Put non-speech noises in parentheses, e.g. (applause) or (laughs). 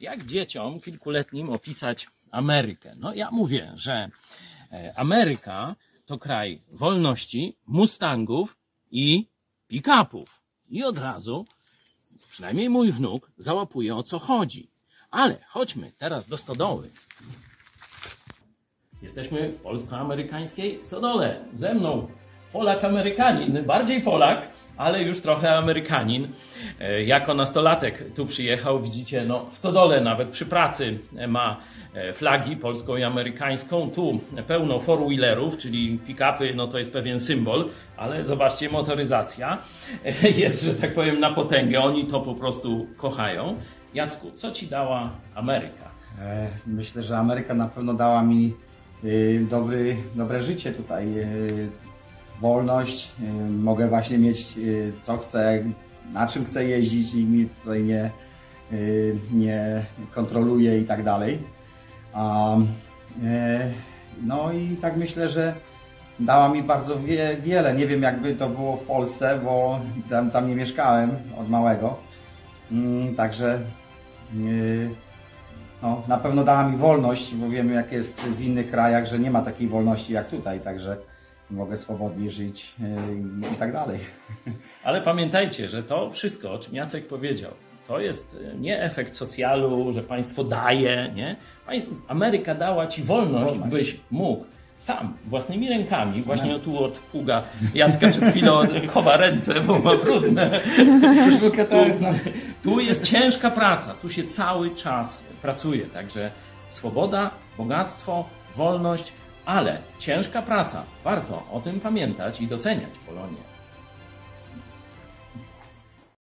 jak dzieciom kilkuletnim opisać Amerykę? No ja mówię, że e, Ameryka to kraj wolności, mustangów i pick-upów. I od razu, przynajmniej mój wnuk, załapuje o co chodzi. Ale chodźmy teraz do stodoły. Jesteśmy w polsko-amerykańskiej stodole. Ze mną Polak-Amerykanin, bardziej Polak, ale już trochę Amerykanin. E, Jako nastolatek tu przyjechał, widzicie, no w stodole nawet przy pracy ma e, flagi polską i amerykańską. Tu pełno four-wheelerów, czyli pick-upy, no to jest pewien symbol, ale zobaczcie, motoryzacja e, jest, że tak powiem, na potęgę. Oni to po prostu kochają. Jacku, co ci dała Ameryka? Myślę, że Ameryka na pewno dała mi y, dobry, dobre życie tutaj. Wolność, y, mogę właśnie mieć y, co chcę, na czym chcę jeździć, nikt mi tutaj nie, y, nie kontroluje i tak dalej. No i tak myślę, że dała mi bardzo wie, wiele. Nie wiem jakby to było w Polsce, bo tam, tam nie mieszkałem od małego. Mm, Także no, na pewno dała mi wolność, bo wiemy jak jest w innych krajach, że nie ma takiej wolności jak tutaj, także mogę swobodnie żyć yy, i tak dalej. (laughs) Ale pamiętajcie, że to wszystko, o czym Jacek powiedział, to jest e, nie efekt socjalu, że państwo daje, nie? Ameryka dała ci wolność, Wolność. byś mógł sam, własnymi rękami, właśnie tu od pługa Jacka przed chwilą (laughs) chowa ręce, bo ma brudne. Też, no. Tu jest ciężka praca, tu się cały czas pracuje, także swoboda, bogactwo, wolność, ale ciężka praca. Warto o tym pamiętać i doceniać Polonię.